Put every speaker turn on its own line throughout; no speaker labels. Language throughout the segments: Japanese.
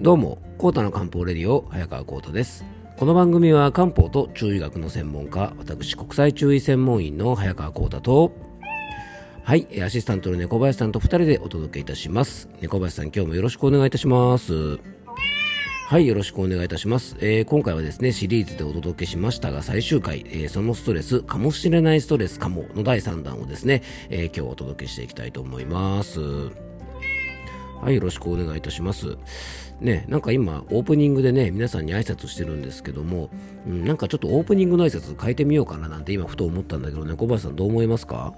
どうも、コータの漢方レディオ、早川コータです。この番組は漢方と中医学の専門家、私、国際中医専門員の早川コータと、はい、アシスタントの猫林さんと2人でお届けいたします。猫林さん、今日もよろしくお願いいたします。はい、よろしくお願いいたします。えー、今回はですね、シリーズでお届けしましたが、最終回、えー、そのストレス、かもしれないストレスかもの第3弾をですね、えー、今日お届けしていきたいと思います。はい、よろしくお願いいたします。ね、なんか今、オープニングでね、皆さんに挨拶してるんですけども、うん、なんかちょっとオープニングの挨拶変えてみようかななんて今ふと思ったんだけどね、小林さんどう思いますか？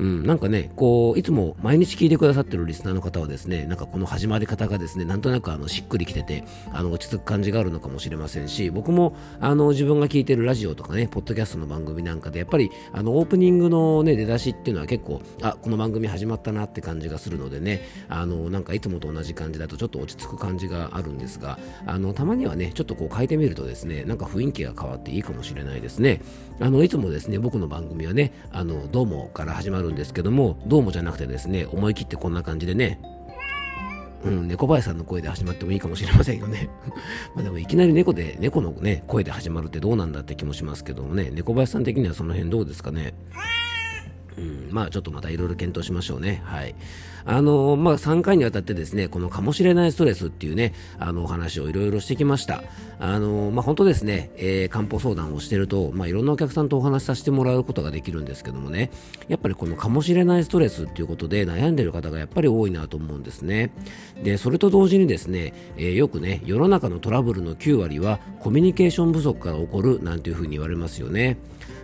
うん、なんかね、こう、いつも毎日聞いてくださってるリスナーの方はですね、なんかこの始まり方がですね、なんとなくあのしっくりきてて、あの落ち着く感じがあるのかもしれませんし、僕もあの自分が聞いてるラジオとかね、ポッドキャストの番組なんかで、やっぱりあのオープニングのね、出だしっていうのは結構、あ、この番組始まったなって感じがするのでね、あの、なんかいつもと同じ感じだとちょっと落ち着く感じがあるんですが、あの、たまにはね、ちょっとこう変えてみるとですね、なんか雰囲気が変わっていいかもしれないですね。あの、いつもですね、僕の番組はね、あの、どうもから始まるんですけども、どうもじゃなくてですね、思い切ってこんな感じでね、うん、猫林さんの声で始まってもいいかもしれませんよね。まあでもいきなり猫で、猫のね、声で始まるってどうなんだって気もしますけどもね、猫林さん的にはその辺どうですかね？うん、まあちょっとまたいろいろ検討しましょうね。はい。あのまあ3回にわたってですね、このかもしれないストレスっていうね、あのお話をいろいろしてきました。あのまあ本当ですね、えー、漢方相談をしてると、まあいろんなお客さんとお話しさせてもらうことができるんですけどもね、やっぱりこのかもしれないストレスっていうことで悩んでる方がやっぱり多いなと思うんですね。で、それと同時にですね、えー、よくね、世の中のトラブルの9割はコミュニケーション不足から起こるなんていうふうに言われますよね。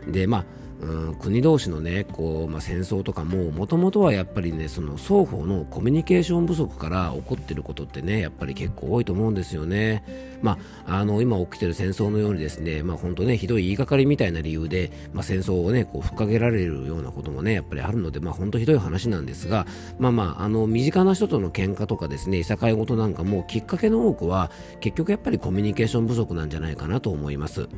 で、まあうん、国同士のねこう、まあ、戦争とかももともとはやっぱりねその双方のコミュニケーション不足から起こってることってねやっぱり結構多いと思うんですよね。まあ、あの今起きてる戦争のようにですね、まあ、本当ねひどい言いがかりみたいな理由で、まあ、戦争をねこうふっかけられるようなこともねやっぱりあるので、まあ、本当ひどい話なんですが、まあまあ、あの身近な人との喧嘩とかですねいさかい事なんかもきっかけの多くは結局やっぱりコミュニケーション不足なんじゃないかなと思います。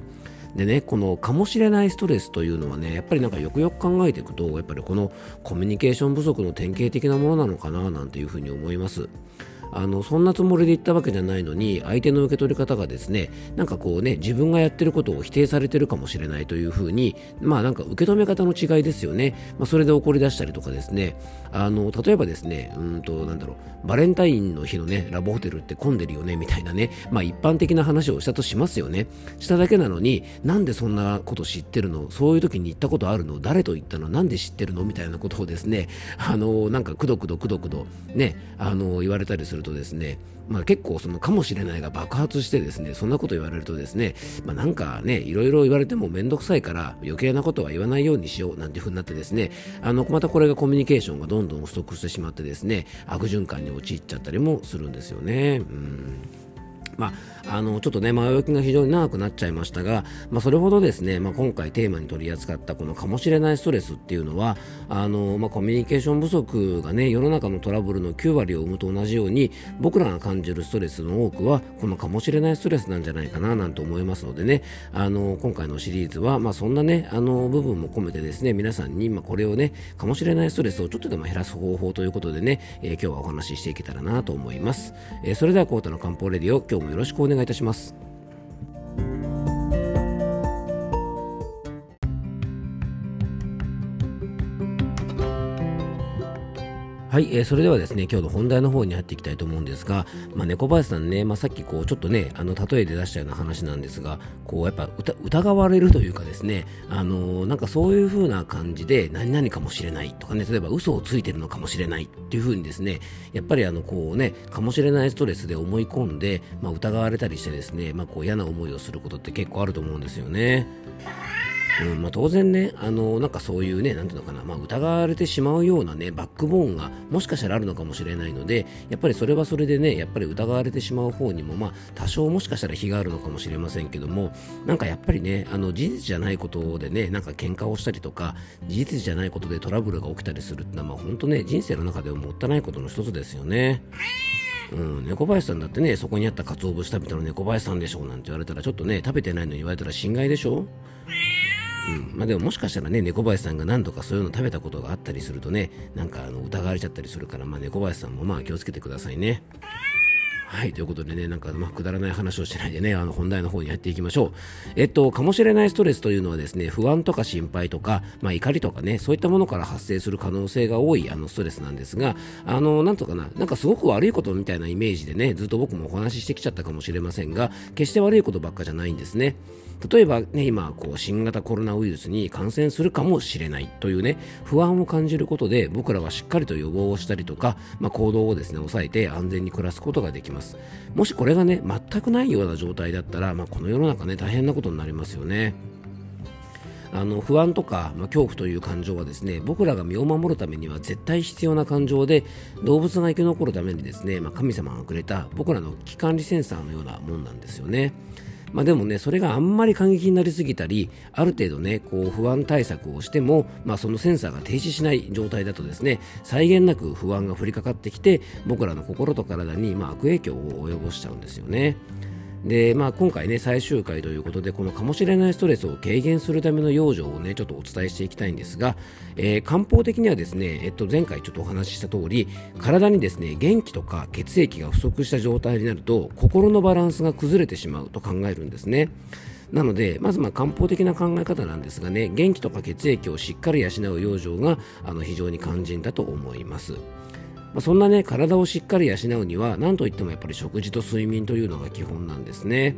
でね、このかもしれないストレスというのはね、やっぱりなんかよくよく考えていくと、やっぱりこのコミュニケーション不足の典型的なものなのかななんていうふうに思います。あのそんなつもりで言ったわけじゃないのに相手の受け取り方がですねなんかこうね自分がやってることを否定されてるかもしれないというふうにまあなんか受け止め方の違いですよね、まあ、それで起こり出したりとかですね。あの例えばですねうんとなんだろうバレンタインの日のねラブホテルって混んでるよねみたいなねまあ一般的な話をしたとしますよね。しただけなのになんでそんなこと知ってるの？そういう時に行ったことあるの？誰と行ったの？なんで知ってるの？みたいなことをですねあのなんかくどくどくどくどねあの言われたりするるとですねまあ、結構そのかもしれないが爆発してですねそんなこと言われるとですね、まあ、なんかねいろいろ言われても面倒くさいから余計なことは言わないようにしようなんていうふうになってですねあのまたこれがコミュニケーションがどんどん不足してしまってですね悪循環に陥っちゃったりもするんですよね。うんまあ、あのちょっとね前置きが非常に長くなっちゃいましたが、まあ、それほどですね、まあ、今回テーマに取り扱ったこのかもしれないストレスっていうのはあの、まあ、コミュニケーション不足がね世の中のトラブルの9割を生むと同じように僕らが感じるストレスの多くはこのかもしれないストレスなんじゃないかななんて思いますのでねあの今回のシリーズは、まあ、そんなねあの部分も込めてですね皆さんに、まあ、これをねかもしれないストレスをちょっとでも減らす方法ということでね、えー、今日はお話ししていけたらなと思います、えー、それではコータの漢方レディオ今日もよろしくお願いいたします。はい、えー、それではですね、今日の本題の方に入っていきたいと思うんですが、まあ、猫林さんね、まあ、さっきこう、ちょっとね、あの、例えで出したような話なんですが、こう、やっぱ疑われるというかですね、あのー、なんかそういう風な感じで、何々かもしれないとかね、例えば嘘をついてるのかもしれないっていう風にですね、やっぱりあの、こうね、かもしれないストレスで思い込んで、まあ、疑われたりしてですね、まあ、こう、嫌な思いをすることって結構あると思うんですよね。うんまあ、当然ね、あのなんかそういうね、なんていうのかな、まあ、疑われてしまうようなね、バックボーンがもしかしたらあるのかもしれないので、やっぱりそれはそれでね、やっぱり疑われてしまう方にも、まあ、多少もしかしたら非があるのかもしれませんけども、なんかやっぱりね、あの事実じゃないことでね、なんか喧嘩をしたりとか、事実じゃないことでトラブルが起きたりするってのは、まあ、本当ね、人生の中でももったいないことの一つですよね。うん、猫林さんだってね、そこにあった鰹節食べたら猫林さんでしょうなんて言われたら、ちょっとね、食べてないのに言われたら心外でしょ？うんまあ、でももしかしたらね猫林さんが何度かそういうの食べたことがあったりするとねなんかあの疑われちゃったりするから、まあ、猫林さんもまあ気をつけてくださいね。はい、ということでね、なんか、まあ、くだらない話をしないでね、あの、本題の方にやっていきましょう。えっと、かもしれないストレスというのはですね、不安とか心配とか、まあ、怒りとかね、そういったものから発生する可能性が多い、あの、ストレスなんですが、あの、なんとかな、なんかすごく悪いことみたいなイメージでね、ずっと僕もお話ししてきちゃったかもしれませんが、決して悪いことばっかじゃないんですね。例えばね、今、こう、新型コロナウイルスに感染するかもしれないというね、不安を感じることで、僕らはしっかりと予防をしたりとか、まあ、行動をですね、抑えて安全に暮らすことができます。もしこれがね、全くないような状態だったら、まあ、この世の中ね、大変なことになりますよね。あの不安とか、まあ、恐怖という感情はですね僕らが身を守るためには絶対必要な感情で動物が生き残るためにですね、まあ、神様がくれた僕らの危機管理センサーのようなもんなんですよね。まあ、でもね、それがあんまり過激になりすぎたり、ある程度ね、こう不安対策をしても、まあ、そのセンサーが停止しない状態だとですね、際限なく不安が降りかかってきて、僕らの心と体にまあ悪影響を及ぼしちゃうんですよね。で、まあ、今回ね、最終回ということで、このかもしれないストレスを軽減するための養生をね、ちょっとお伝えしていきたいんですが、えー、漢方的にはですね、えっと、前回ちょっとお話しした通り、体にですね、元気とか血液が不足した状態になると、心のバランスが崩れてしまうと考えるんですね。なので、まずま漢方的な考え方なんですがね、元気とか血液をしっかり養う養生があの非常に肝心だと思います。ま、そんなね体をしっかり養うには何といってもやっぱり食事と睡眠というのが基本なんですね。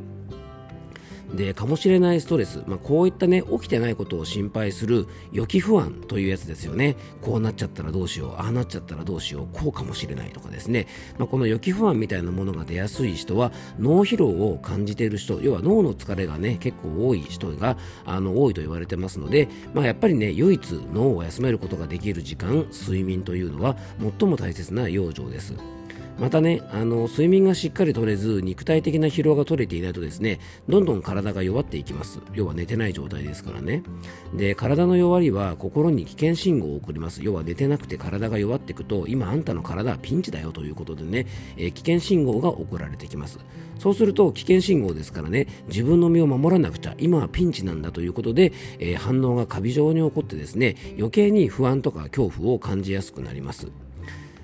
でかもしれないストレス、まあ、こういったね起きてないことを心配する予期不安というやつですよねこうなっちゃったらどうしようああなっちゃったらどうしようこうかもしれないとかですね、まあ、この予期不安みたいなものが出やすい人は脳疲労を感じている人要は脳の疲れがね結構多い人があの多いと言われてますので、まあ、やっぱりね唯一脳を休めることができる時間睡眠というのは最も大切な養生です。またねあの睡眠がしっかりとれず肉体的な疲労が取れていないとですねどんどん体が弱っていきます。要は寝てない状態ですからね。で体の弱りは心に危険信号を送ります。要は寝てなくて体が弱っていくと今あんたの体はピンチだよということでね、えー、危険信号が送られてきます。そうすると危険信号ですからね自分の身を守らなくちゃ今はピンチなんだということで、えー、反応が過敏状に起こってですね余計に不安とか恐怖を感じやすくなります。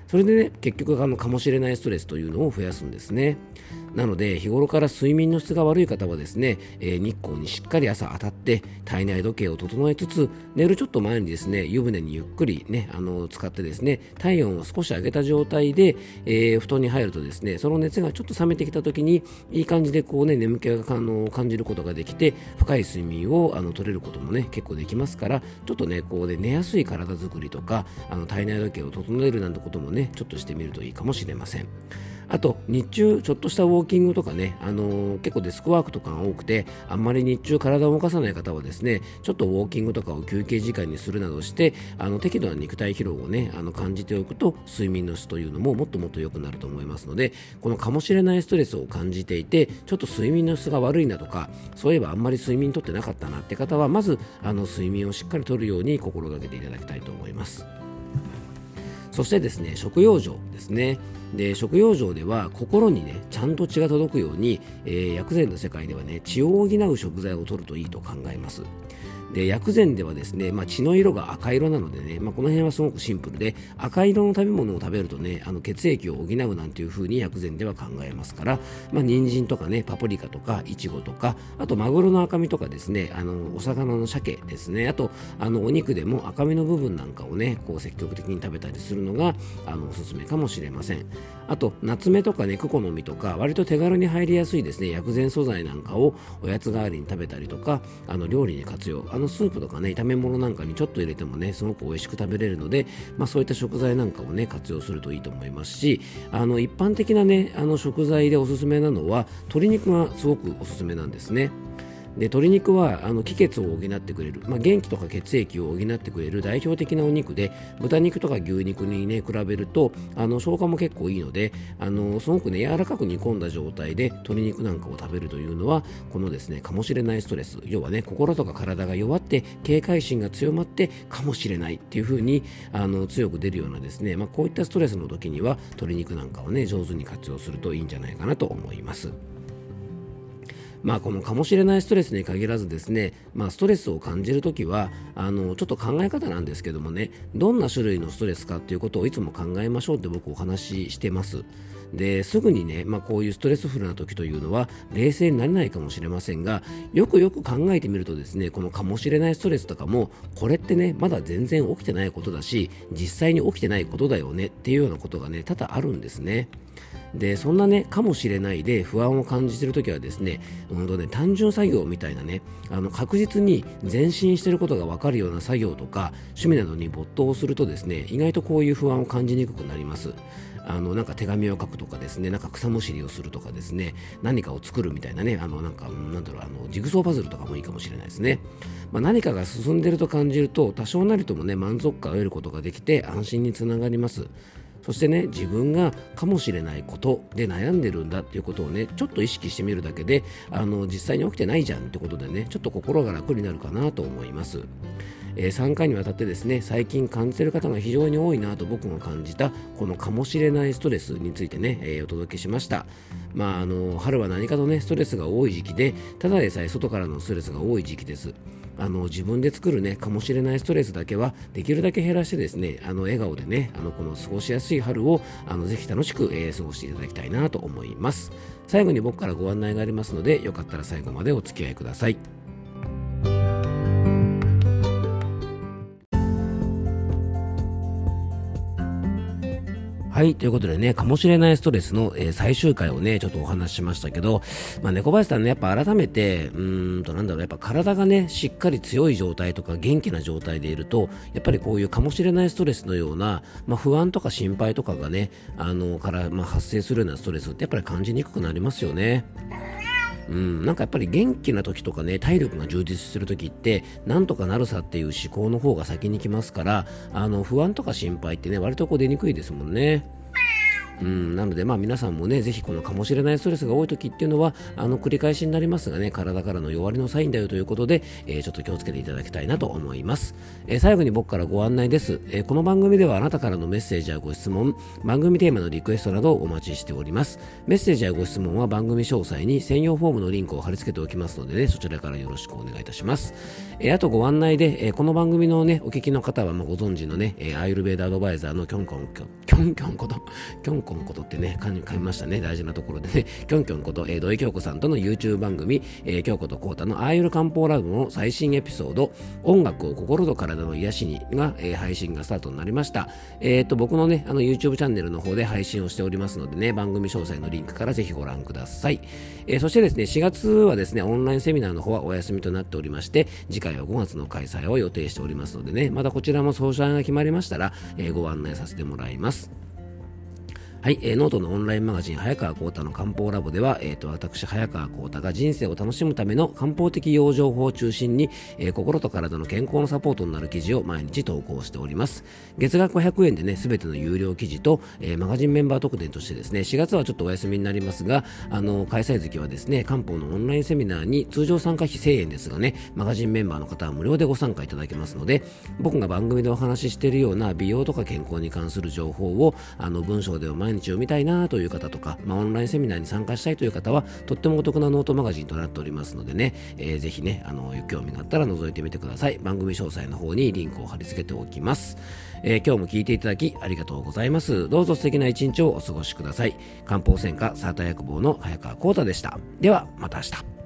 それでね結局あのかもしれないストレスというのを増やすんですね。なので日頃から睡眠の質が悪い方はですね、えー、日光にしっかり朝当たって体内時計を整えつつ寝るちょっと前にですね湯船にゆっくりねあの使ってですね体温を少し上げた状態で、えー、布団に入るとですねその熱がちょっと冷めてきた時にいい感じでこうね眠気があの感じることができて深い睡眠をあの取れることもね結構できますからちょっとねこうで寝やすい体作りとかあの体内時計を整えるなんてこともねちょっとしてみるといいかもしれません。あと日中ちょっとしたウォーキングとかね、あのー、結構デスクワークとかが多くてあんまり日中体を動かさない方はですねちょっとウォーキングとかを休憩時間にするなどしてあの適度な肉体疲労をねあの感じておくと睡眠の質というのももっともっと良くなると思いますのでこのかもしれないストレスを感じていてちょっと睡眠の質が悪いなとかそういえばあんまり睡眠とってなかったなって方はまずあの睡眠をしっかりとるように心がけていただきたいと思います。そしてですね食用生ですね。で食用場では心にねちゃんと血が届くように、えー、薬膳の世界ではね血を補う食材を取るといいと考えます。で薬膳ではですね、まあ、血の色が赤色なのでね、まあ、この辺はすごくシンプルで赤色の食べ物を食べるとねあの血液を補うなんていう風に薬膳では考えますから、まあ、人参とかねパプリカとかイチゴとかあとマグロの赤身とかですねあのお魚の鮭ですねあとあのお肉でも赤身の部分なんかをねこう積極的に食べたりするのがあのおすすめかもしれません。あと夏目とかねクコの実とか割と手軽に入りやすいですね薬膳素材なんかをおやつ代わりに食べたりとかあの料理に活用。あのスープとかね炒め物なんかにちょっと入れてもねすごく美味しく食べれるので、まあ、そういった食材なんかをね活用するといいと思いますしあの一般的なねあの食材でおすすめなのは鶏肉がすごくおすすめなんですね。で鶏肉はあの気血を補ってくれる、まあ、元気とか血液を補ってくれる代表的なお肉で豚肉とか牛肉に、ね、比べるとあの消化も結構いいのであのすごく、ね、柔らかく煮込んだ状態で鶏肉なんかを食べるというのはこのですねかもしれないストレス要はね心とか体が弱って警戒心が強まってかもしれないっていう風にあの強く出るようなですね、まあ、こういったストレスの時には鶏肉なんかをね上手に活用するといいんじゃないかなと思います。まあ、このかもしれないストレスに限らずですね、まあ、ストレスを感じるときはあのちょっと考え方なんですけどもねどんな種類のストレスかということをいつも考えましょうって僕お話ししてますですぐにね、まあ、こういうストレスフルな時というのは冷静になれないかもしれませんがよくよく考えてみるとですねこのかもしれないストレスとかもこれってねまだ全然起きてないことだし実際に起きてないことだよねっていうようなことがね多々あるんですね。でそんなねかもしれないで不安を感じているときはですね,、うんとね単純作業みたいなねあの確実に前進していることが分かるような作業とか趣味などに没頭するとですね意外とこういう不安を感じにくくなります。あのなんか手紙を書くとかですねなんか草むしりをするとかですね何かを作るみたいなねあのなんかなんだろうあのジグソーパズルとかもいいかもしれないですね、まあ、何かが進んでいると感じると多少なりともね満足感を得ることができて安心につながります。そしてね自分がかもしれないことで悩んでるんだっていうことをねちょっと意識してみるだけであの実際に起きてないじゃんってことでねちょっと心が楽になるかなと思います。えー、3回にわたってですね最近感じている方が非常に多いなと僕も感じたこのかもしれないストレスについてね、えー、お届けしました。まあ、あの春は何かとねストレスが多い時期でただでさえ外からのストレスが多い時期です。あの自分で作るねかもしれないストレスだけはできるだけ減らしてですねあの笑顔でねあのこの過ごしやすい春をあのぜひ楽しく、えー、過ごしていただきたいなと思います最後に僕からご案内がありますのでよかったら最後までお付き合いくださいはい、ということでね、かもしれないストレスの、えー、最終回をね、ちょっとお話ししましたけど、まあ、猫林さんね、やっぱ改めて、うーんと、なんだろう、やっぱ体がね、しっかり強い状態とか元気な状態でいると、やっぱりこういうかもしれないストレスのような、まあ、不安とか心配とかがね、あの、から、まあ、発生するようなストレスってやっぱり感じにくくなりますよね。うん、なんかやっぱり元気な時とかね体力が充実する時ってなんとかなるさっていう思考の方が先に来ますからあの不安とか心配ってね割とこう出にくいですもんね。うん、なので、まあ、皆さんもね、ぜひこのかもしれないストレスが多い時っていうのは、あの繰り返しになりますがね、体からの弱りのサインだよということで、えー、ちょっと気をつけていただきたいなと思います。えー、最後に僕からご案内です、えー、この番組ではあなたからのメッセージやご質問、番組テーマのリクエストなどをお待ちしております。メッセージやご質問は番組詳細に専用フォームのリンクを貼り付けておきますのでね、そちらからよろしくお願いいたします。えあとご案内で、えこの番組のね、お聞きの方はまご存知のね、えアイルベーダアドバイザーのキョンコン、キョンキョンこと、キョンコンことってね、噛みましたね。大事なところでね。きょんきょんこと、えー、土井京子さんとの YouTube 番組、えー、京子とコータのアーユル漢方ラブの最新エピソード、音楽を心と体の癒しにが、えー、配信がスタートになりました。えっ、と、僕のね、あの YouTube チャンネルの方で配信をしておりますのでね、番組詳細のリンクからぜひご覧ください。えー、そしてですね、4月はですね、オンラインセミナーの方はお休みとなっておりまして、次回は5月の開催を予定しておりますのでね、またこちらも総裁が決まりましたら、えー、ご案内させてもらいます。はい、えー、ノートのオンラインマガジン、早川幸太の漢方ラボでは、えーと、私、早川幸太が人生を楽しむための漢方的養生法を中心に、えー、心と体の健康のサポートになる記事を毎日投稿しております。月額500円でね、すべての有料記事と、えー、マガジンメンバー特典としてですね、4月はちょっとお休みになりますが、あの、開催月はですね、漢方のオンラインセミナーに通常参加費1000円ですがね、マガジンメンバーの方は無料でご参加いただけますので、僕が番組でお話ししているような美容とか健康に関する情報を、あの、文章で毎日読みたいなという方とか、まあ、オンラインセミナーに参加したいという方は、とってもお得なノートマガジンとなっておりますのでね、えー、ぜひね、あの、興味があったら覗いてみてください。番組詳細の方にリンクを貼り付けておきます。えー、今日も聞いていただきありがとうございます。どうぞ素敵な一日をお過ごしください。漢方専科サーター薬房の早川幸太でした。では、また明日。